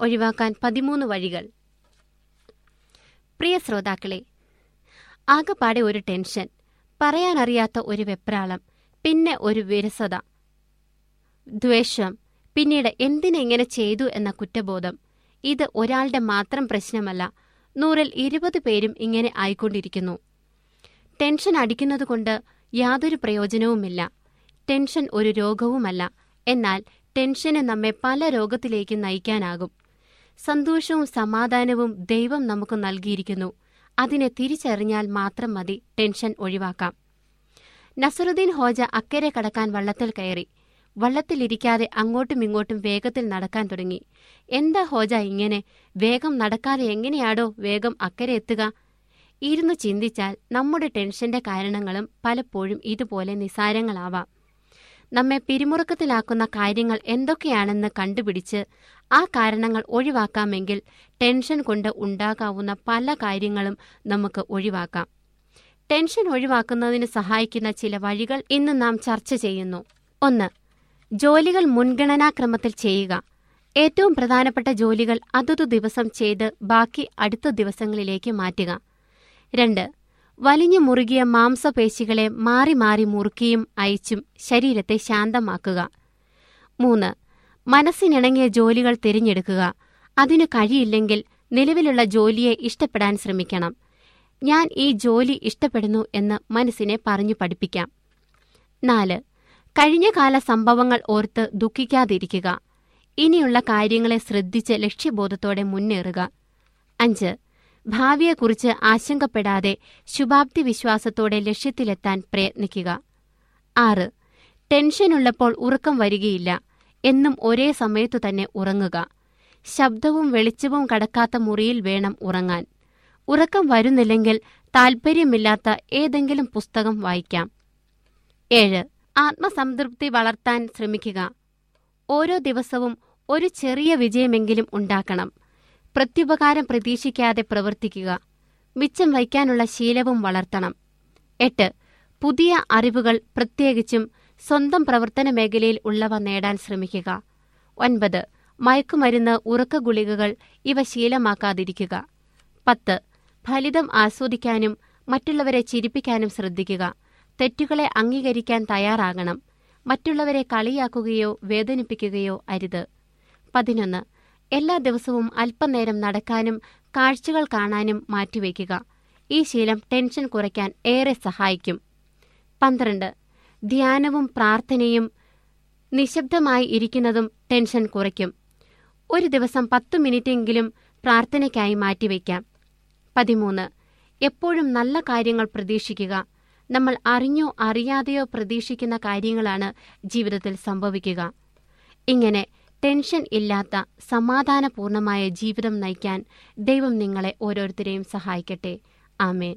ഒഴിവാക്കാൻ പതിമൂന്ന് വഴികൾ. പ്രിയ ശ്രോതാക്കളെ ആകെപ്പാടെ ഒരു ടെൻഷൻ പറയാനറിയാത്ത ഒരു വെപ്രാളം പിന്നെ ഒരു വിരസത. ദ്വേഷം പിന്നീട് എന്തിനെങ്ങനെ ചെയ്തു എന്ന കുറ്റബോധം ഇത് ഒരാളുടെ മാത്രം പ്രശ്നമല്ല നൂറിൽ ഇരുപത് പേരും ഇങ്ങനെ ആയിക്കൊണ്ടിരിക്കുന്നു. ടെൻഷൻ അടിക്കുന്നതുകൊണ്ട് യാതൊരു പ്രയോജനവുമില്ല ടെൻഷൻ ഒരു രോഗവുമല്ല എന്നാൽ ടെൻഷന് നമ്മെ പല രോഗത്തിലേക്ക് നയിക്കാനാകും. സന്തോഷവും സമാധാനവും ദൈവം നമുക്ക് നൽകിയിരിക്കുന്നു. അതിനെ തിരിച്ചറിഞ്ഞാൽ മാത്രം മതി. ടെൻഷൻ ഒഴിവാക്കാം. നസറുദ്ദീൻ ഹോജ അക്കരെ കടക്കാൻ വള്ളത്തിൽ കയറി. വള്ളത്തിലിരിക്കാതെ അങ്ങോട്ടും ഇങ്ങോട്ടും വേഗത്തിൽ നടക്കാൻ തുടങ്ങി. എന്താ ഹോജ ഇങ്ങനെ? വേഗം നടക്കാതെ എങ്ങനെയാടോ വേഗം അക്കരെ എത്തുക? ഇരുന്ന് ചിന്തിച്ചാൽ നമ്മുടെ ടെൻഷന്റെ കാരണങ്ങളും പലപ്പോഴും ഇതുപോലെ നിസാരങ്ങളാവാം. നമ്മെ പിരിമുറുക്കത്തിലാക്കുന്ന കാര്യങ്ങൾ എന്തൊക്കെയാണെന്ന് കണ്ടുപിടിച്ച് ആ കാരണങ്ങൾ ഒഴിവാക്കാമെങ്കിൽ ടെൻഷൻ കൊണ്ട് ഉണ്ടാകാവുന്ന പല കാര്യങ്ങളും നമുക്ക് ഒഴിവാക്കാം. ടെൻഷൻ ഒഴിവാക്കുന്നതിന് സഹായിക്കുന്ന ചില വഴികൾ ഇന്ന് നാം ചർച്ച ചെയ്യുന്നു. ഒന്ന് ജോലികൾ മുൻഗണനാക്രമത്തിൽ ചെയ്യുക. ഏറ്റവും പ്രധാനപ്പെട്ട ജോലികൾ അതതു ദിവസം ചെയ്ത് ബാക്കി അടുത്ത ദിവസങ്ങളിലേക്ക് മാറ്റുക. രണ്ട് വലിഞ്ഞു മുറുകിയ മാംസപേശികളെ മാറി മാറി മുറുക്കിയും അയച്ചും ശരീരത്തെ ശാന്തമാക്കുക. മൂന്ന് മനസ്സിനിണങ്ങിയ ജോലികൾ തിരഞ്ഞെടുക്കുക. അതിനു കഴിയില്ലെങ്കിൽ നിലവിലുള്ള ജോലിയെ ഇഷ്ടപ്പെടാൻ ശ്രമിക്കണം. ഞാൻ ഈ ജോലി ഇഷ്ടപ്പെടുന്നു എന്ന് മനസ്സിനെ പറഞ്ഞു പഠിപ്പിക്കാം. നാല്. കഴിഞ്ഞകാല സംഭവങ്ങൾ ഓർത്ത് ദുഃഖിക്കാതിരിക്കുക. ഇനിയുള്ള കാര്യങ്ങളെ ശ്രദ്ധിച്ച് ലക്ഷ്യബോധത്തോടെ മുന്നേറുക. അഞ്ച്. ഭാവിയെക്കുറിച്ച് ആശങ്കപ്പെടാതെ ശുഭാപ്തി വിശ്വാസത്തോടെ ലക്ഷ്യത്തിലെത്താൻ പ്രയത്നിക്കുക. ആറ്. ടെൻഷനുള്ളപ്പോൾ ഉറക്കം വരികയില്ല. എന്നും ഒരേ സമയത്തു തന്നെ ഉറങ്ങുക. ശബ്ദവും വെളിച്ചവും കടക്കാത്ത മുറിയിൽ വേണം ഉറങ്ങാൻ. ഉറക്കം വരുന്നില്ലെങ്കിൽ താൽപ്പര്യമില്ലാത്ത ഏതെങ്കിലും പുസ്തകം വായിക്കാം. ഏഴ്. ആത്മസംതൃപ്തി വളർത്താൻ ശ്രമിക്കുക. ഓരോ ദിവസവും ഒരു ചെറിയ വിജയമെങ്കിലും ഉണ്ടാക്കണം. പ്രത്യുപകാരം പ്രതീക്ഷിക്കാതെ പ്രവർത്തിക്കുക. മിച്ചം വയ്ക്കാനുള്ള ശീലവും വളർത്തണം. എട്ട്. പുതിയ അറിവുകൾ പ്രത്യേകിച്ചും സ്വന്തം പ്രവർത്തന മേഖലയിൽ ഉള്ളവ നേടാൻ ശ്രമിക്കുക. ഒൻപത് മയക്കുമരുന്ന് ഉറക്ക ഗുളികകൾ ഇവ ശീലമാക്കാതിരിക്കുക. പത്ത് ഫലിതം ആസ്വദിക്കാനും മറ്റുള്ളവരെ ചിരിപ്പിക്കാനും ശ്രദ്ധിക്കുക. തെറ്റുകളെ അംഗീകരിക്കാൻ തയ്യാറാകണം. മറ്റുള്ളവരെ കളിയാക്കുകയോ വേദനിപ്പിക്കുകയോ അരുത്. പതിനൊന്ന് എല്ലാ ദിവസവും അല്പനേരം നടക്കാനും കാഴ്ചകൾ കാണാനും മാറ്റിവെക്കുക. ഈ ശീലം ടെൻഷൻ കുറയ്ക്കാൻ ഏറെ സഹായിക്കും. പന്ത്രണ്ട് ധ്യാനവും പ്രാർത്ഥനയും നിശബ്ദമായി ഇരിക്കുന്നതും ടെൻഷൻ കുറയ്ക്കും. ഒരു ദിവസം പത്തു മിനിറ്റെങ്കിലും പ്രാർത്ഥനയ്ക്കായി മാറ്റിവെക്കാം. പതിമൂന്ന്. എപ്പോഴും നല്ല കാര്യങ്ങൾ പ്രതീക്ഷിക്കുക. നമ്മൾ അറിഞ്ഞോ അറിയാതെയോ പ്രതീക്ഷിക്കുന്ന കാര്യങ്ങളാണ് ജീവിതത്തിൽ സംഭവിക്കുക. ഇങ്ങനെ ടെൻഷൻ ഇല്ലാത്ത സമാധാനപൂർണമായ ജീവിതം നയിക്കാൻ ദൈവം നിങ്ങളെ ഓരോരുത്തരെയും സഹായിക്കട്ടെ. ആമേൻ.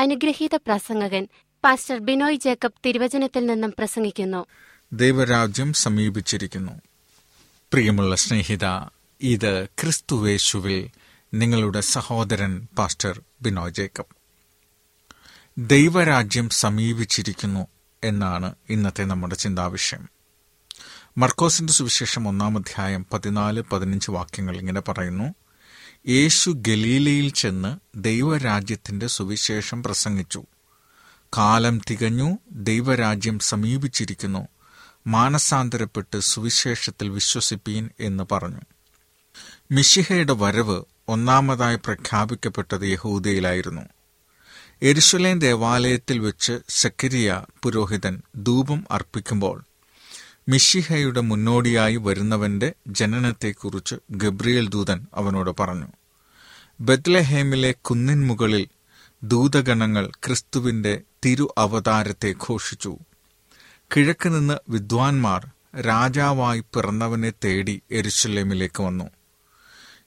അനുഗ്രഹീത പ്രസംഗകൻ പാസ്റ്റർ ബിനോയ് ജേക്കബ് തിരുവചനത്തിൽ നിന്നും പ്രസംഗിക്കുന്നു. ദൈവരാജ്യം സമീപിച്ചിരിക്കുന്നു. പ്രിയമുള്ള സ്നേഹിത ഇത് ക്രിസ്തുവേശുവിൽ നിങ്ങളുടെ സഹോദരൻ പാസ്റ്റർ ബിനോയ് ജേക്കബ്. ദൈവരാജ്യം സമീപിച്ചിരിക്കുന്നു എന്നാണ് ഇന്നത്തെ നമ്മുടെ ചിന്താവിഷയം. മർക്കോസിന്റെ സുവിശേഷം ഒന്നാം അധ്യായം പതിനാല് പതിനഞ്ച് വാക്യങ്ങൾ ഇങ്ങനെ പറയുന്നു യേശു ഗലീലയിൽ ചെന്ന് ദൈവരാജ്യത്തിന്റെ സുവിശേഷം പ്രസംഗിച്ചു. കാലം തികഞ്ഞു ദൈവരാജ്യം സമീപിച്ചിരിക്കുന്നു. മാനസാന്തരപ്പെട്ട് സുവിശേഷത്തിൽ വിശ്വസിപ്പീൻ എന്ന് പറഞ്ഞു. മിഷിഹയുടെ വരവ് ഒന്നാമതായി പ്രഖ്യാപിക്കപ്പെട്ടത് യഹൂദയിലായിരുന്നു. എരുശുലേൻ ദേവാലയത്തിൽ വെച്ച് സക്കരിയ പുരോഹിതൻ ധൂപം അർപ്പിക്കുമ്പോൾ മിഷിഹയുടെ മുന്നോടിയായി വരുന്നവന്റെ ജനനത്തെക്കുറിച്ച് ഗബ്രിയേൽ ദൂതൻ അവനോട് പറഞ്ഞു. ബത്ലഹേമിലെ കുന്നിൻ മുകളിൽ ദൂതഗണങ്ങൾ ക്രിസ്തുവിന്റെ തിരു അവതാരത്തെ ഘോഷിച്ചു. കിഴക്ക് നിന്ന് വിദ്വാൻമാർ രാജാവായി പിറന്നവനെ തേടി എരുശലേമിലേക്ക് വന്നു.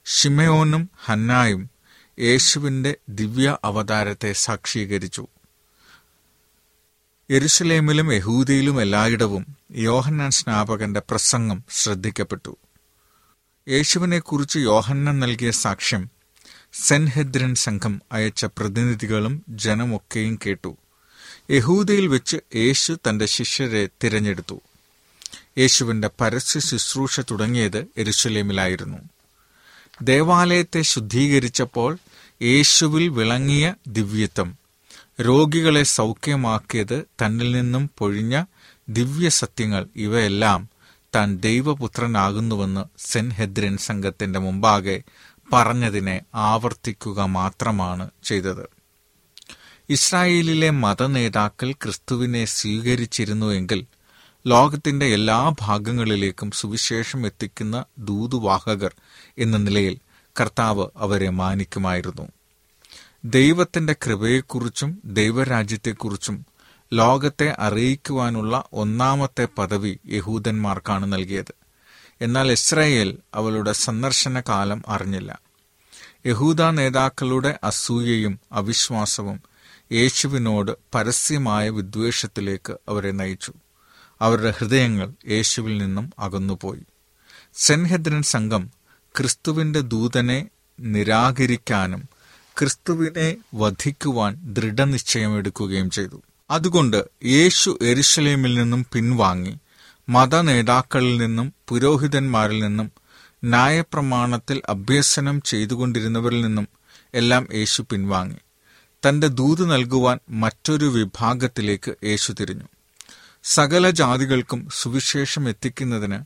ഷിമയോനും ഹന്നായും യേശുവിന്റെ ദിവ്യ അവതാരത്തെ സാക്ഷീകരിച്ചു. യെരുസലേമിലും യഹൂദിയിലും എല്ലായിടവും യോഹന്നാൻ സ്നാപകന്റെ പ്രസംഗം ശ്രദ്ധിക്കപ്പെട്ടു. യേശുവിനെക്കുറിച്ച് യോഹന്നാൻ നൽകിയ സാക്ഷ്യം സെൻഹെദ്രൻ സംഘം അയച്ച പ്രതിനിധികളും ജനമൊക്കെയും കേട്ടു. യഹൂദയിൽ വെച്ച് യേശു തന്റെ ശിഷ്യരെ തിരഞ്ഞെടുത്തു. യേശുവിന്റെ പരസ്യ ശുശ്രൂഷ തുടങ്ങിയത് എരുസലേമിലായിരുന്നു ദേവാലയത്തെ ശുദ്ധീകരിച്ചപ്പോൾ യേശുവിൽ വിളങ്ങിയ ദിവ്യത്വം രോഗികളെ സൗഖ്യമാക്കിയത് തന്നിൽ നിന്നും പൊഴിഞ്ഞ ദിവ്യസത്യങ്ങൾ ഇവയെല്ലാം താൻ ദൈവപുത്രനാകുന്നുവെന്ന് സെൻഹെദ്രിൻ സംഘത്തിന്റെ മുമ്പാകെ പറഞ്ഞതിനെ ആവർത്തിക്കുക മാത്രമാണ് ചെയ്തത്. ഇസ്രായേലിലെ മതനേതാക്കൾ ക്രിസ്തുവിനെ സ്വീകരിച്ചിരുന്നുവെങ്കിൽ ലോകത്തിന്റെ എല്ലാ ഭാഗങ്ങളിലേക്കും സുവിശേഷം എത്തിക്കുന്ന ദൂതുവാഹകർ എന്ന നിലയിൽ കർത്താവ് അവരെ മാനിക്കുമായിരുന്നു. ദൈവത്തിന്റെ കൃപയെക്കുറിച്ചും ദൈവരാജ്യത്തെക്കുറിച്ചും ലോകത്തെ അറിയിക്കുവാനുള്ള ഒന്നാമത്തെ പദവി യഹൂദന്മാർക്കാണ് നൽകിയത്. എന്നാൽ ഇസ്രായേൽ അവളുടെ സന്ദർശന കാലം അറിഞ്ഞില്ല. യഹൂദ നേതാക്കളുടെ അസൂയയും അവിശ്വാസവും യേശുവിനോട് പരസ്യമായ വിദ്വേഷത്തിലേക്ക് അവരെ നയിച്ചു. അവരുടെ ഹൃദയങ്ങൾ യേശുവിൽ നിന്നും അകന്നുപോയി. സെൻഹദ്രൻ സംഘം ക്രിസ്തുവിന്റെ ദൂതനെ നിരാകരിക്കാനും ക്രിസ്തുവിനെ വധിക്കുവാൻ ദൃഢനിശ്ചയമെടുക്കുകയും ചെയ്തു. അതുകൊണ്ട് യേശു എരുഷലേമിൽ നിന്നും പിൻവാങ്ങി മത നേതാക്കളിൽ നിന്നും പുരോഹിതന്മാരിൽ നിന്നും ന്യായപ്രമാണത്തിൽ അഭ്യസനം ചെയ്തുകൊണ്ടിരുന്നവരിൽ നിന്നും എല്ലാം യേശു പിൻവാങ്ങി. തന്റെ ദൂത് നൽകുവാൻ മറ്റൊരു വിഭാഗത്തിലേക്ക് യേശു തിരിഞ്ഞു. സകല ജാതികൾക്കും സുവിശേഷം എത്തിക്കുന്നതിന്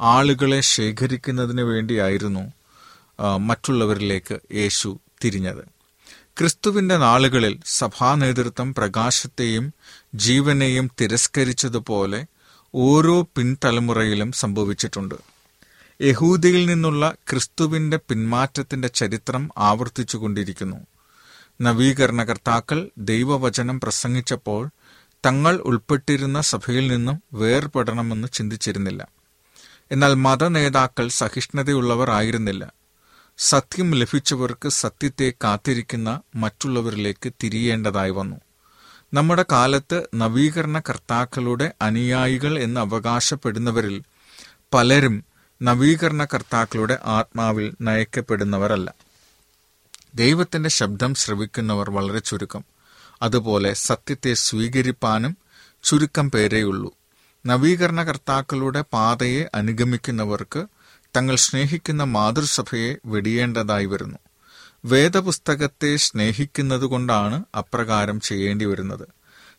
ആളുകളെ ശേഖരിക്കുന്നതിന് വേണ്ടിയായിരുന്നു മറ്റുള്ളവരിലേക്ക് യേശു തിരിഞ്ഞത്. ക്രിസ്തുവിന്റെ നാളുകളിൽ സഭാ നേതൃത്വം പ്രകാശത്തെയും ജീവനെയും തിരസ്കരിച്ചതുപോലെ ഓരോ പിൻതലമുറയിലും സംഭവിച്ചിട്ടുണ്ട്. യഹൂദിയിൽ നിന്നുള്ള ക്രിസ്തുവിന്റെ പിന്മാറ്റത്തിന്റെ ചരിത്രം ആവർത്തിച്ചുകൊണ്ടിരിക്കുന്നു. നവീകരണകർത്താക്കൾ ദൈവവചനം പ്രസംഗിച്ചപ്പോൾ തങ്ങൾ ഉൾപ്പെട്ടിരുന്ന സഭയിൽ നിന്നും വേർപെടണമെന്ന് ചിന്തിച്ചിരുന്നില്ല. എന്നാൽ മതനേതാക്കൾ സഹിഷ്ണുതയുള്ളവർ ആയിരുന്നില്ല. സത്യം ലഭിച്ചവർക്ക് സത്യത്തെ കാത്തിരിക്കുന്ന മറ്റുള്ളവരിലേക്ക് തിരിയേണ്ടതായി വന്നു. നമ്മുടെ കാലത്ത് നവീകരണ കർത്താക്കളുടെ അനുയായികൾ എന്ന് അവകാശപ്പെടുന്നവരിൽ പലരും നവീകരണ കർത്താക്കളുടെ ആത്മാവിൽ നയിക്കപ്പെടുന്നവരല്ല. ദൈവത്തിന്റെ ശബ്ദം ശ്രവിക്കുന്നവർ വളരെ ചുരുക്കം. അതുപോലെ സത്യത്തെ സ്വീകരിപ്പാനും ചുരുക്കം പേരേയുള്ളൂ. നവീകരണ കർത്താക്കളുടെ പാതയെ അനുഗമിക്കുന്നവർക്ക് തങ്ങൾ സ്നേഹിക്കുന്ന മാതൃസഭയെ വെടിയേണ്ടതായി വരുന്നു. വേദപുസ്തകത്തെ സ്നേഹിക്കുന്നതുകൊണ്ടാണ് അപ്രകാരം ചെയ്യേണ്ടി വരുന്നത്.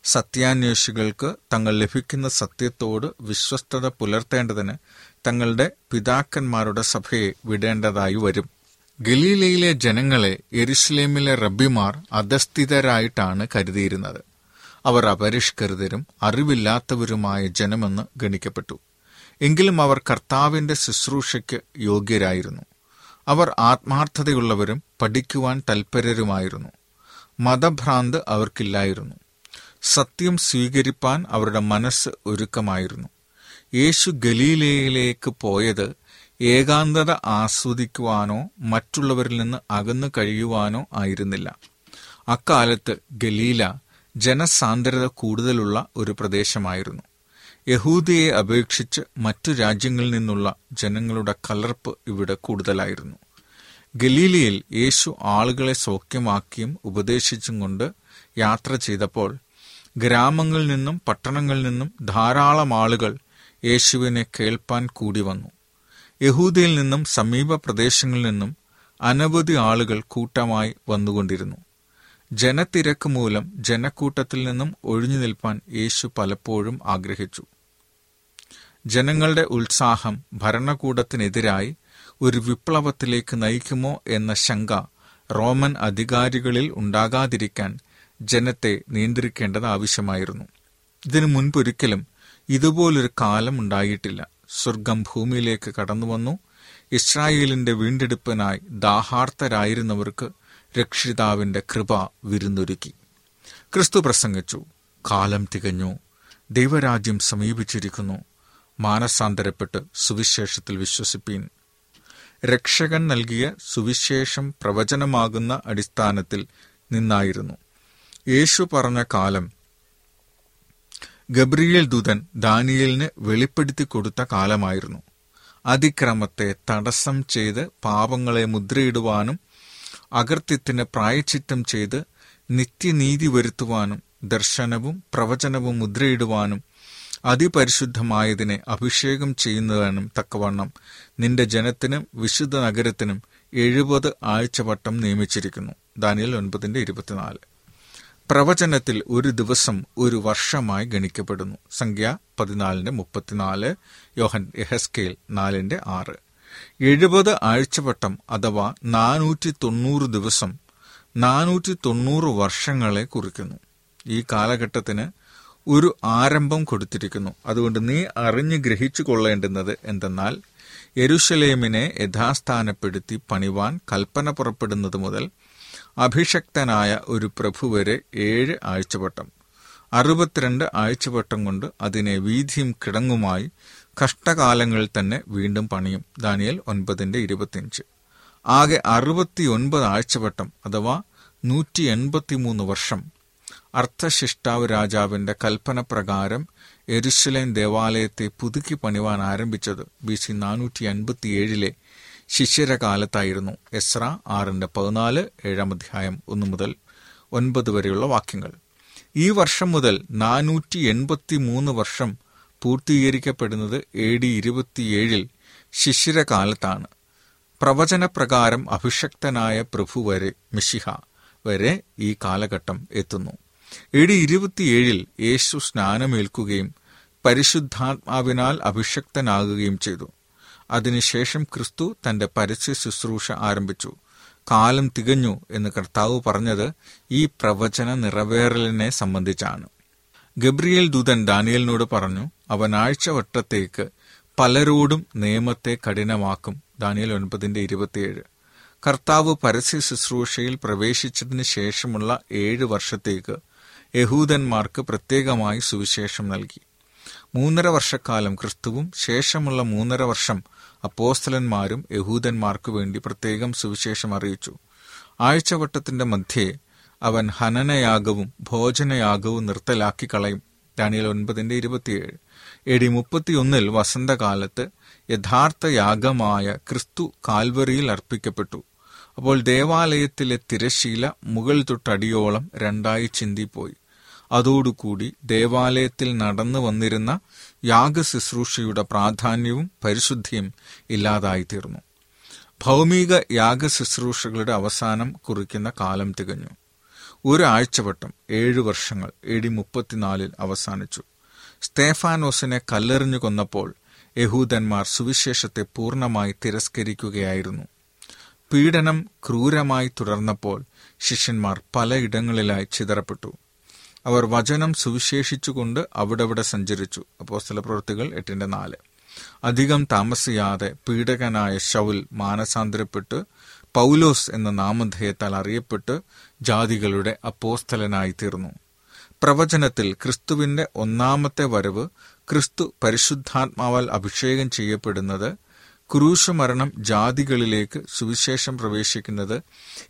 സത്യാന്വേഷികൾക്ക് തങ്ങൾ ലഭിക്കുന്ന സത്യത്തോട് വിശ്വസ്തത പുലർത്തേണ്ടതിന് തങ്ങളുടെ പിതാക്കന്മാരുടെ സഭയെ വിടേണ്ടതായി വരും. ഗലീലയിലെ ജനങ്ങളെ എരുസലേമിലെ റബ്ബിമാർ അധസ്ഥിതരായിട്ടാണ് കരുതിയിരുന്നത്. അവർ അപരിഷ്കൃതരും അറിവില്ലാത്തവരുമായ ജനമെന്ന് ഗണിക്കപ്പെട്ടു. എങ്കിലും അവർ കർത്താവിന്റെ ശുശ്രൂഷയ്ക്ക് യോഗ്യരായിരുന്നു. അവർ ആത്മാർത്ഥതയുള്ളവരും പഠിക്കുവാൻ തൽപരരുമായിരുന്നു മതഭ്രാന്ത് അവർക്കില്ലായിരുന്നു. സത്യം സ്വീകരിപ്പാൻ അവരുടെ മനസ്സ് ഒരുക്കമായിരുന്നു. യേശു ഗലീലയിലേക്ക് പോയത് ഏകാന്തത ആസ്വദിക്കുവാനോ മറ്റുള്ളവരിൽ നിന്ന് അകന്നു കഴിയുവാനോ ആയിരുന്നില്ല. അക്കാലത്ത് ഗലീല ജനസാന്ദ്രത കൂടുതലുള്ള ഒരു പ്രദേശമായിരുന്നു. യഹൂദിയെ അപേക്ഷിച്ച് മറ്റു രാജ്യങ്ങളിൽ നിന്നുള്ള ജനങ്ങളുടെ കലർപ്പ് ഇവിടെ കൂടുതലായിരുന്നു. ഗലീലിയിൽ യേശു ആളുകളെ സൗഖ്യമാക്കിയും ഉപദേശിച്ചും കൊണ്ട് യാത്ര ചെയ്തപ്പോൾ ഗ്രാമങ്ങളിൽ നിന്നും പട്ടണങ്ങളിൽ നിന്നും ധാരാളം ആളുകൾ യേശുവിനെ കേൾപ്പാൻ കൂടി വന്നു. യഹൂദയിൽ നിന്നും സമീപ പ്രദേശങ്ങളിൽ നിന്നും അനവധി ആളുകൾ കൂട്ടമായി വന്നുകൊണ്ടിരുന്നു. ജനത്തിരക്ക് മൂലം ജനക്കൂട്ടത്തിൽ നിന്നും ഒഴിഞ്ഞു നിൽപ്പാൻ യേശു പലപ്പോഴും ആഗ്രഹിച്ചു. ജനങ്ങളുടെ ഉത്സാഹം ഭരണകൂടത്തിനെതിരായി ഒരു വിപ്ലവത്തിലേക്ക് നയിക്കുമോ എന്ന ശങ്ക റോമൻ അധികാരികളിൽ ഉണ്ടാകാതിരിക്കാൻ ജനത്തെ നിയന്ത്രിക്കേണ്ടത് ആവശ്യമായിരുന്നു. ഇതിനു മുൻപൊരിക്കലും ഇതുപോലൊരു കാലം ഉണ്ടായിട്ടില്ല. സ്വർഗം ഭൂമിയിലേക്ക് കടന്നുവന്നു. ഇസ്രായേലിന്റെ വീണ്ടെടുപ്പിനായി ദാഹാർത്തരായിരുന്നവർക്ക് രക്ഷിതാവിന്റെ കൃപ വിരുന്നൊരുക്കി. ക്രിസ്തു പ്രസംഗിച്ചു കാലം തികഞ്ഞു. ദൈവരാജ്യം സമീപിച്ചിരിക്കുന്നു. മാനസാന്തരപ്പെട്ട് സുവിശേഷത്തിൽ വിശ്വസിപ്പീൻ. രക്ഷകൻ നൽകിയ സുവിശേഷം പ്രവചനമാകുന്ന അടിസ്ഥാനത്തിൽ നിന്നായിരുന്നു. യേശു പറഞ്ഞ കാലം ഗബ്രിയേൽ ദൂതൻ ദാനിയേലിന് വെളിപ്പെടുത്തി കൊടുത്ത കാലമായിരുന്നു. അതിക്രമത്തെ തടസ്സം ചെയ്ത് പാപങ്ങളെ മുദ്രയിടുവാനും അകർത്യത്തിന് പ്രായച്ചിത്തം ചെയ്ത് നിത്യനീതി വരുത്തുവാനും ദർശനവും പ്രവചനവും മുദ്രയിടുവാനും അതിപരിശുദ്ധമായതിനെ അഭിഷേകം ചെയ്യുന്നതിനും തക്കവണ്ണം. നിന്റെ ജനത്തിനും വിശുദ്ധ നഗരത്തിനും എഴുപത് ആഴ്ചവട്ടം നിയമിച്ചിരിക്കുന്നു. ദാനിയൽ ഒൻപതിന്റെ ഇരുപത്തിനാല്. പ്രവചനത്തിൽ ഒരു ദിവസം ഒരു വർഷമായി ഗണിക്കപ്പെടുന്നു. സംഖ്യ പതിനാലിന്റെ മുപ്പത്തിനാല് യോഹൻ എഹസ്കേൽ നാലിന്റെ ആറ്. എഴുപത് ആഴ്ചവട്ടം അഥവാ നാനൂറ്റി തൊണ്ണൂറ് ദിവസം നാനൂറ്റി തൊണ്ണൂറ് വർഷങ്ങളെ കുറിക്കുന്നു. ഈ കാലഘട്ടത്തിന് ഒരു ആരംഭം കൊടുത്തിരിക്കുന്നു. അതുകൊണ്ട് നീ അറിഞ്ഞു ഗ്രഹിച്ചു കൊള്ളേണ്ടുന്നത് എന്തെന്നാൽ യെരുഷലേമിനെ യഥാസ്ഥാനപ്പെടുത്തി പണിവാൻ കൽപ്പന പുറപ്പെടുന്നത് മുതൽ അഭിഷക്തനായ ഒരു പ്രഭു വരെ ഏഴ് ആഴ്ചവട്ടം. അറുപത്തിരണ്ട് ആഴ്ചവട്ടം കൊണ്ട് അതിനെ വീതിയും കിടങ്ങുമായി കഷ്ടകാലങ്ങളിൽ തന്നെ വീണ്ടും പണിയും. ദാനിയൽ ഒൻപതിന്റെ ഇരുപത്തിയഞ്ച്. ആകെ അറുപത്തിയൊൻപത് ആഴ്ചവട്ടം അഥവാ നൂറ്റി എൺപത്തിമൂന്ന് വർഷം. അർത്ഥശിഷ്ടാവ് രാജാവിന്റെ കൽപ്പനപ്രകാരം പ്രകാരം എരുശലേം ദേവാലയത്തെ പുതുക്കി പണിവാൻ ആരംഭിച്ചത് ബി സി നാനൂറ്റി അൻപത്തിയേഴിലെ ശിശിരകാലത്തായിരുന്നു എസ്ര ആറിന്റെ പതിനാല് ഏഴാം അധ്യായം ഒന്ന് മുതൽ ഒൻപത് വരെയുള്ള വാക്യങ്ങൾ. ഈ വർഷം മുതൽ നാനൂറ്റി എൺപത്തി മൂന്ന് വർഷം പൂർത്തീകരിക്കപ്പെടുന്നത് എ ഡി ഇരുപത്തിയേഴിൽ ശിശിരകാലത്താണ് പ്രവചനപ്രകാരം അഭിഷക്തനായ പ്രഭു വരെ മിഷിഹ വരെ ഈ കാലഘട്ടം എത്തുന്നു. എ ഡി ഇരുപത്തിയേഴിൽ യേശു സ്നാനമേൽക്കുകയും പരിശുദ്ധാത്മാവിനാൽ അഭിഷക്തനാകുകയും ചെയ്തു. അതിനുശേഷം ക്രിസ്തു തന്റെ പരസ്യ ശുശ്രൂഷ ആരംഭിച്ചു. കാലം തികഞ്ഞു എന്ന് കർത്താവ് പറഞ്ഞത് ഈ പ്രവചന നിറവേറലിനെ സംബന്ധിച്ചാണ്. ഗബ്രിയേൽ ദൂതൻ ദാനിയലിനോട് പറഞ്ഞു അവൻ ആഴ്ചവട്ടത്തേക്ക് പലരോടും നിയമത്തെ കഠിനമാക്കും. ദാനിയൽ ഒൻപതിന്റെ ഇരുപത്തിയേഴ്. കർത്താവ് പരസ്യ ശുശ്രൂഷയിൽ പ്രവേശിച്ചതിന് ശേഷമുള്ള ഏഴ് വർഷത്തേക്ക് യഹൂദന്മാർക്ക് പ്രത്യേകമായി സുവിശേഷം നൽകി. മൂന്നര വർഷക്കാലം ക്രിസ്തുവും ശേഷമുള്ള മൂന്നര വർഷം അപ്പോസ്തലന്മാരും യഹൂദന്മാർക്കു വേണ്ടി പ്രത്യേകം സുവിശേഷം അറിയിച്ചു. ആഴ്ചവട്ടത്തിന്റെ മധ്യേ അവൻ ഹനനയാഗവും ഭോജനയാഗവും നിർത്തലാക്കി കളയും. ഡാനിയൽ ഒൻപതിന്റെ ഇരുപത്തിയേഴ്. എ ഡി മുപ്പത്തിയൊന്നിൽ വസന്തകാലത്ത് യഥാർത്ഥ യാഗമായ ക്രിസ്തു കാൽവറിയിൽ അർപ്പിക്കപ്പെട്ടു. അപ്പോൾ ദേവാലയത്തിലെ തിരശീല മുകൾ തൊട്ടടിയോളം രണ്ടായി ചിന്തിപ്പോയി. അതോടുകൂടി ദേവാലയത്തിൽ നടന്നു വന്നിരുന്ന യാഗശുശ്രൂഷയുടെ പ്രാധാന്യവും പരിശുദ്ധിയും ഇല്ലാതായിത്തീർന്നു. ഭൗമിക യാഗശുശ്രൂഷകളുടെ അവസാനം കുറിക്കുന്ന കാലം തികഞ്ഞു. ഒരാഴ്ചവട്ടം ഏഴു വർഷങ്ങൾ എ ഡി മുപ്പത്തിനാലിൽ അവസാനിച്ചു. സ്തേഫാനോസിനെ കല്ലെറിഞ്ഞു കൊന്നപ്പോൾ യഹൂദന്മാർ സുവിശേഷത്തെ പൂർണമായി തിരസ്കരിക്കുകയായിരുന്നു. പീഡനം ക്രൂരമായി തുടർന്നപ്പോൾ ശിഷ്യന്മാർ പലയിടങ്ങളിലായി ചിതറപ്പെട്ടു. അവർ വചനം സുവിശേഷിച്ചുകൊണ്ട് അവിടെവിടെ സഞ്ചരിച്ചു. അപ്പോസ്തല പ്രവൃത്തികൾ എട്ടിന്റെ നാല്. അധികം താമസിയാതെ പീഡകനായ ഷൗൽ മാനസാന്തരപ്പെട്ട് പൗലോസ് എന്ന നാമധേയത്താൽ അറിയപ്പെട്ട് ജാതികളുടെ അപ്പോസ്തലനായി തീർന്നു. പ്രവചനത്തിൽ ക്രിസ്തുവിന്റെ ഒന്നാമത്തെ വരവ് ക്രിസ്തു പരിശുദ്ധാത്മാവാൽ അഭിഷേകം ചെയ്യപ്പെടുന്നത് ക്രൂശുമരണം ജാതികളിലേക്ക് സുവിശേഷം പ്രവേശിക്കുന്നത്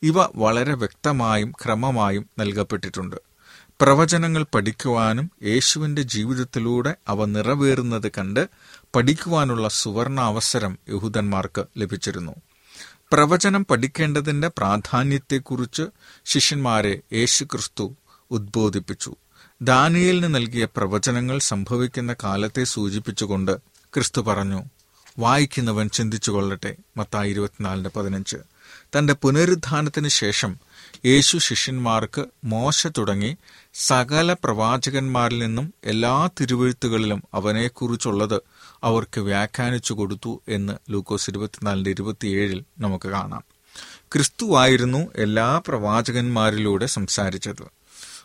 ഇവ വളരെ വ്യക്തമായും ക്രമമായും നൽകപ്പെട്ടിട്ടുണ്ട്. പ്രവചനങ്ങൾ പഠിക്കുവാനും യേശുവിന്റെ ജീവിതത്തിലൂടെ അവ നിറവേറുന്നത് കണ്ട് പഠിക്കുവാനുള്ള സുവർണ അവസരം യഹൂദന്മാർക്ക് ലഭിച്ചിരുന്നു. പ്രവചനം പഠിക്കേണ്ടതിന്റെ പ്രാധാന്യത്തെക്കുറിച്ച് ശിഷ്യന്മാരെ യേശുക്രിസ്തു ഉദ്ബോധിപ്പിച്ചു. ദാനിയലിന് നൽകിയ പ്രവചനങ്ങൾ സംഭവിക്കുന്ന കാലത്തെ സൂചിപ്പിച്ചുകൊണ്ട് ക്രിസ്തു പറഞ്ഞു വായിക്കുന്നവൻ ചിന്തിച്ചു കൊള്ളട്ടെ മത്തായി ഇരുപത്തിനാലിന്റെ പതിനഞ്ച്. തന്റെ പുനരുദ്ധാനത്തിന് ശേഷം യേശു ശിഷ്യന്മാർക്ക് മോശ തുടങ്ങി സകല പ്രവാചകന്മാരിൽ നിന്നും എല്ലാ തിരുവഴുത്തുകളിലും അവനെക്കുറിച്ചുള്ളത് അവർക്ക് വ്യാഖ്യാനിച്ചു കൊടുത്തു എന്ന് ലൂക്കോസ് ഇരുപത്തിനാലിന്റെ ഇരുപത്തിയേഴിൽ നമുക്ക് കാണാം. ക്രിസ്തുവായിരുന്നു എല്ലാ പ്രവാചകന്മാരിലൂടെ സംസാരിച്ചത്.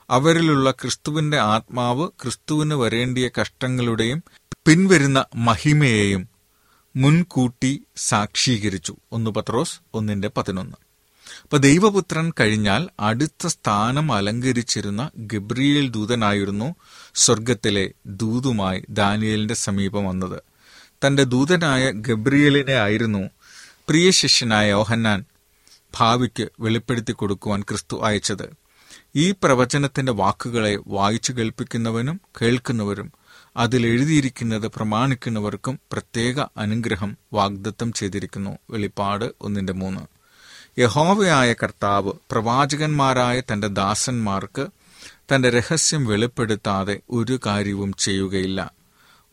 അവരിലുള്ള ക്രിസ്തുവിന്റെ ആത്മാവ് ക്രിസ്തുവിന് വരേണ്ടിയ കഷ്ടങ്ങളുടെയും പിൻവരുന്ന മഹിമയെയും മുൻകൂട്ടി സാക്ഷീകരിച്ചു. ഒന്ന് പത്രോസ് ഒന്നിന്റെ പതിനൊന്ന്. അപ്പൊ ദൈവപുത്രൻ കഴിഞ്ഞാൽ അടുത്ത സ്ഥാനം അലങ്കരിച്ചിരുന്ന ഗബ്രിയേൽ ദൂതനായിരുന്നു സ്വർഗത്തിലെ ദൂതുമായി ദാനിയലിന്റെ സമീപം വന്നത്. തന്റെ ദൂതനായ ഗബ്രിയേലിനെ ആയിരുന്നു പ്രിയ ശിഷ്യനായ യോഹന്നാൻ ഭാവിക്ക് വെളിപ്പെടുത്തി കൊടുക്കുവാൻ ക്രിസ്തു അയച്ചത്. ഈ പ്രവചനത്തിന്റെ വാക്കുകളെ വായിച്ചു കേൾപ്പിക്കുന്നവനും കേൾക്കുന്നവരും അതിൽ എഴുതിയിരിക്കുന്നത് പ്രമാണിക്കുന്നവർക്കും പ്രത്യേക അനുഗ്രഹം വാഗ്ദത്തം ചെയ്തിരിക്കുന്നു. വെളിപ്പാട് ഒന്നിന്റെ മൂന്ന്. യഹോവയായ കർത്താവ് പ്രവാചകന്മാരായ തന്റെ ദാസന്മാർക്ക് തന്റെ രഹസ്യം വെളിപ്പെടുത്താതെ ഒരു കാര്യവും ചെയ്യുകയില്ല.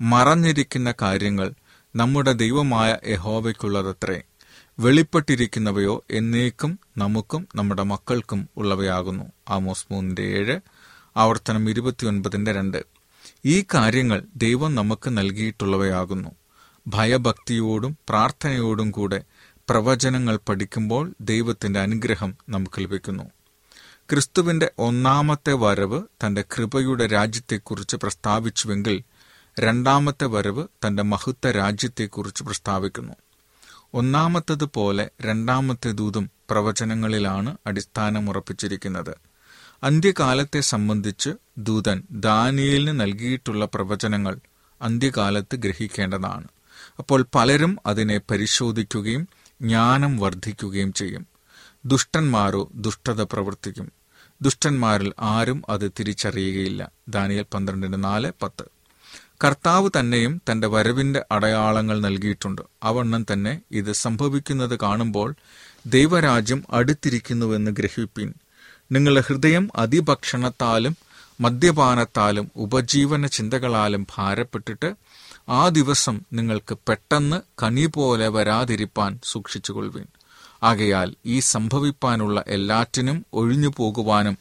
മറഞ്ഞിരിക്കുന്ന കാര്യങ്ങൾ നമ്മുടെ ദൈവമായ യഹോവയ്ക്കുള്ളതത്രേ. വെളിപ്പെട്ടിരിക്കുന്നവയോ എന്നേക്കും നമുക്കും നമ്മുടെ മക്കൾക്കും ഉള്ളവയാകുന്നു. ആമോസ് മൂന്നിന്റെ ഏഴ് ആവർത്തനം ഇരുപത്തിയൊൻപതിന്റെ രണ്ട്. ഈ കാര്യങ്ങൾ ദൈവം നമുക്ക് നൽകിയിട്ടുള്ളവയാകുന്നു. ഭയഭക്തിയോടും പ്രാർത്ഥനയോടും കൂടെ പ്രവചനങ്ങൾ പഠിക്കുമ്പോൾ ദൈവത്തിന്റെ അനുഗ്രഹം നമുക്ക് ലഭിക്കുന്നു. ക്രിസ്തുവിന്റെ ഒന്നാമത്തെ വരവ് തന്റെ കൃപയുടെ രാജ്യത്തെക്കുറിച്ച് പ്രസ്താവിച്ചുവെങ്കിൽ രണ്ടാമത്തെ വരവ് തന്റെ മഹത്വ രാജ്യത്തെക്കുറിച്ച് പ്രസ്താവിക്കുന്നു. ഒന്നാമത്തതുപോലെ രണ്ടാമത്തെ ദൂതും പ്രവചനങ്ങളിലാണ് അടിസ്ഥാനമുറപ്പിച്ചിരിക്കുന്നത്. അന്ത്യകാലത്തെ സംബന്ധിച്ച് ദൂതൻ ദാനിയലിന് നൽകിയിട്ടുള്ള പ്രവചനങ്ങൾ അന്ത്യകാലത്ത് ഗ്രഹിക്കേണ്ടതാണ്. അപ്പോൾ പലരും അതിനെ പരിശോധിക്കുകയും ജ്ഞാനം വർദ്ധിക്കുകയും ചെയ്യും. ദുഷ്ടന്മാരോ ദുഷ്ടത പ്രവർത്തിക്കും. ദുഷ്ടന്മാരിൽ ആരും അത് തിരിച്ചറിയുകയില്ല. ദാനിയൽ പന്ത്രണ്ടിന് നാല് പത്ത്. കർത്താവ് തന്നെയും തന്റെ വരവിന്റെ അടയാളങ്ങൾ നൽകിയിട്ടുണ്ട്. അവണ്ണം തന്നെ ഇത് സംഭവിക്കുന്നത് കാണുമ്പോൾ ദൈവരാജ്യം അടുത്തിരിക്കുന്നുവെന്ന് ഗ്രഹിപ്പിൻ. നിങ്ങളുടെ ഹൃദയം അതിഭക്ഷണത്താലും മദ്യപാനത്താലും ഉപജീവന ചിന്തകളാലും ഭാരപ്പെട്ടിട്ട് ആ ദിവസം നിങ്ങൾക്ക് പെട്ടെന്ന് കണി പോലെ വരാതിരിപ്പാൻ സൂക്ഷിച്ചുകൊള്ളുവിൻ. ആകയാൽ ഈ സംഭവിപ്പാനുള്ള എല്ലാറ്റിനും ഒഴിഞ്ഞു പോകുവാനും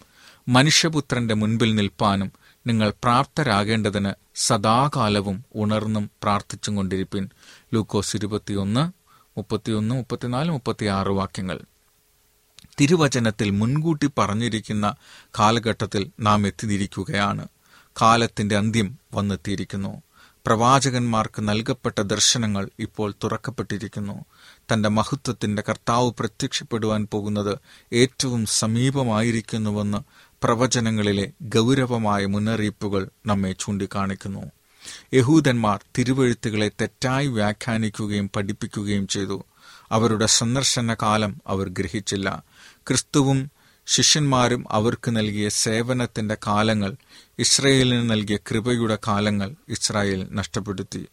മനുഷ്യപുത്രന്റെ മുൻപിൽ നിൽപ്പാനും നിങ്ങൾ പ്രാപ്തരാകേണ്ടതിന് സദാകാലവും ഉണർന്നും പ്രാർത്ഥിച്ചും കൊണ്ടിരിപ്പിൻ. ലൂക്കോസ് ഇരുപത്തിയൊന്ന് മുപ്പത്തിയൊന്ന് മുപ്പത്തിനാല് മുപ്പത്തിയാറ് വാക്യങ്ങൾ. തിരുവചനത്തിൽ മുൻകൂട്ടി പറഞ്ഞിരിക്കുന്ന കാലഘട്ടത്തിൽ നാം എത്തിയിരിക്കുകയാണ്. കാലത്തിന്റെ അന്ത്യം വന്നെത്തിയിരിക്കുന്നു. പ്രവാചകന്മാർക്ക് നൽകപ്പെട്ട ദർശനങ്ങൾ ഇപ്പോൾ തുറക്കപ്പെട്ടിരിക്കുന്നു. തന്റെ മഹത്വത്തിന്റെ കർത്താവ് പ്രത്യക്ഷപ്പെടുവാൻ പോകുന്നത് ഏറ്റവും സമീപമായിരിക്കുന്നുവെന്ന് പ്രവചനങ്ങളിലെ ഗൗരവമായ മുന്നറിയിപ്പുകൾ നമ്മെ ചൂണ്ടിക്കാണിക്കുന്നു. യഹൂദന്മാർ തിരുവഴുത്തുകളെ തെറ്റായി വ്യാഖ്യാനിക്കുകയും പഠിപ്പിക്കുകയും ചെയ്തു. അവരുടെ സന്ദർശന കാലം അവർ ഗ്രഹിച്ചില്ല. ക്രിസ്തുവും ശിഷ്യന്മാരും അവർക്ക് നൽകിയ സേവനത്തിന്റെ കാലങ്ങൾ ഇസ്രയേലിന് നൽകിയ കൃപയുടെ കാലങ്ങൾ ഇസ്രായേൽ നഷ്ടപ്പെടുത്തി.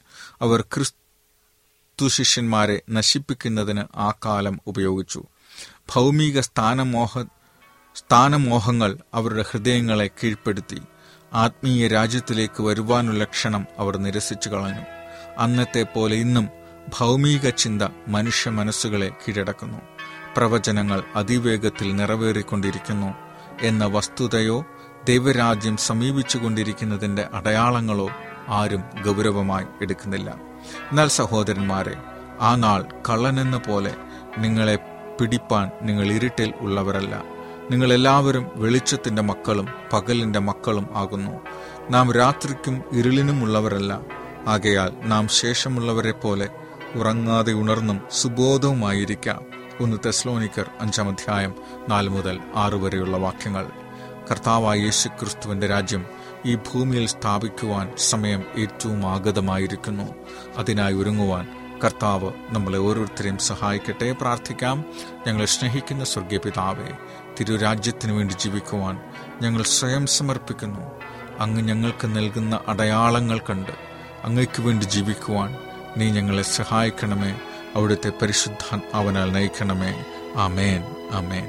അവർ ക്രിസ്തു ശിഷ്യന്മാരെ നശിപ്പിക്കുന്നതിന് ആ കാലം ഉപയോഗിച്ചു. ഭൗമിക സ്ഥാനമോഹ സ്ഥാനമോഹങ്ങൾ അവരുടെ ഹൃദയങ്ങളെ കീഴ്പ്പെടുത്തി. ആത്മീയ രാജ്യത്തിലേക്ക് വരുവാനുള്ള ക്ഷണം അവർ നിരസിച്ചു കളഞ്ഞു. അന്നത്തെ പോലെ ഇന്നും ഭൗമിക ചിന്ത മനുഷ്യ മനസ്സുകളെ കീഴടക്കുന്നു. പ്രവചനങ്ങൾ അതിവേഗത്തിൽ നിറവേറിക്കൊണ്ടിരിക്കുന്നു എന്ന വസ്തുതയോ ദൈവരാജ്യം സമീപിച്ചുകൊണ്ടിരിക്കുന്നതിന്റെ അടയാളങ്ങളോ ആരും ഗൗരവമായി എടുക്കുന്നില്ല. എന്നാൽ സഹോദരന്മാരെ ആ നാൾ കള്ളനെന്ന പോലെ നിങ്ങളെ പിടിപ്പാൻ നിങ്ങൾ ഇരുട്ടിൽ ഉള്ളവരല്ല. നിങ്ങളെല്ലാവരും വെളിച്ചത്തിന്റെ മക്കളും പകലിന്റെ മക്കളും ആകുന്നു. നാം രാത്രിക്കും ഇരുളിനും ഉള്ളവരല്ല. ആകയാൽ നാം ശേഷമുള്ളവരെ പോലെ ഉറങ്ങാതെ ഉണർന്നും സുബോധവുമായിരിക്കാം. ഒന്ന് തെസ്ലോനിക്കർ അഞ്ചാം അധ്യായം നാല് മുതൽ ആറ് വരെയുള്ള വാക്യങ്ങൾ. കർത്താവായ യേശു ക്രിസ്തുവിന്റെ രാജ്യം ഈ ഭൂമിയിൽ സ്ഥാപിക്കുവാൻ സമയം ഏറ്റവും ആഗതമായിരിക്കുന്നു. അതിനായി ഒരുങ്ങുവാൻ കർത്താവ് നമ്മളെ ഓരോരുത്തരെയും സഹായിക്കട്ടെ. പ്രാർത്ഥിക്കാം. ഞങ്ങളെ സ്നേഹിക്കുന്ന സ്വർഗീയ പിതാവെ തിരുരാജ്യത്തിനു വേണ്ടി ജീവിക്കുവാൻ ഞങ്ങൾ സ്വയം സമർപ്പിക്കുന്നു. അങ്ങ് ഞങ്ങൾക്ക് നൽകുന്ന അടയാളങ്ങൾ കണ്ട് അങ്ങയ്ക്ക് വേണ്ടി ജീവിക്കുവാൻ നീ ഞങ്ങളെ സഹായിക്കണമേ. അവിടുത്തെ പരിശുദ്ധാത്മാവനാൽ നയിക്കണമേ. അമേൻ അമേൻ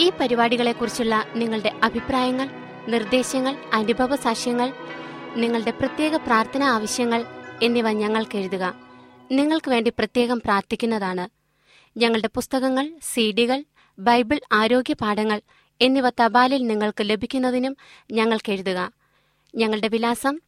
ഈ പരിപാടികളെക്കുറിച്ചുള്ള നിങ്ങളുടെ അഭിപ്രായങ്ങൾ നിർദ്ദേശങ്ങൾ അനുഭവ സാക്ഷ്യങ്ങൾ നിങ്ങളുടെ പ്രത്യേക പ്രാർത്ഥന ആവശ്യങ്ങൾ എന്നിവ ഞങ്ങൾക്ക് എഴുതുക നിങ്ങൾക്ക് വേണ്ടി പ്രത്യേകം പ്രാർത്ഥിക്കുന്നതാണ്. ഞങ്ങളുടെ പുസ്തകങ്ങൾ സീഡികൾ ബൈബിൾ ആരോഗ്യ പാഠങ്ങൾ എന്നിവ തപാലിൽ നിങ്ങൾക്ക് ലഭിക്കുന്നതിനും ഞങ്ങൾക്ക് എഴുതുക ഞങ്ങളുടെ വിലാസം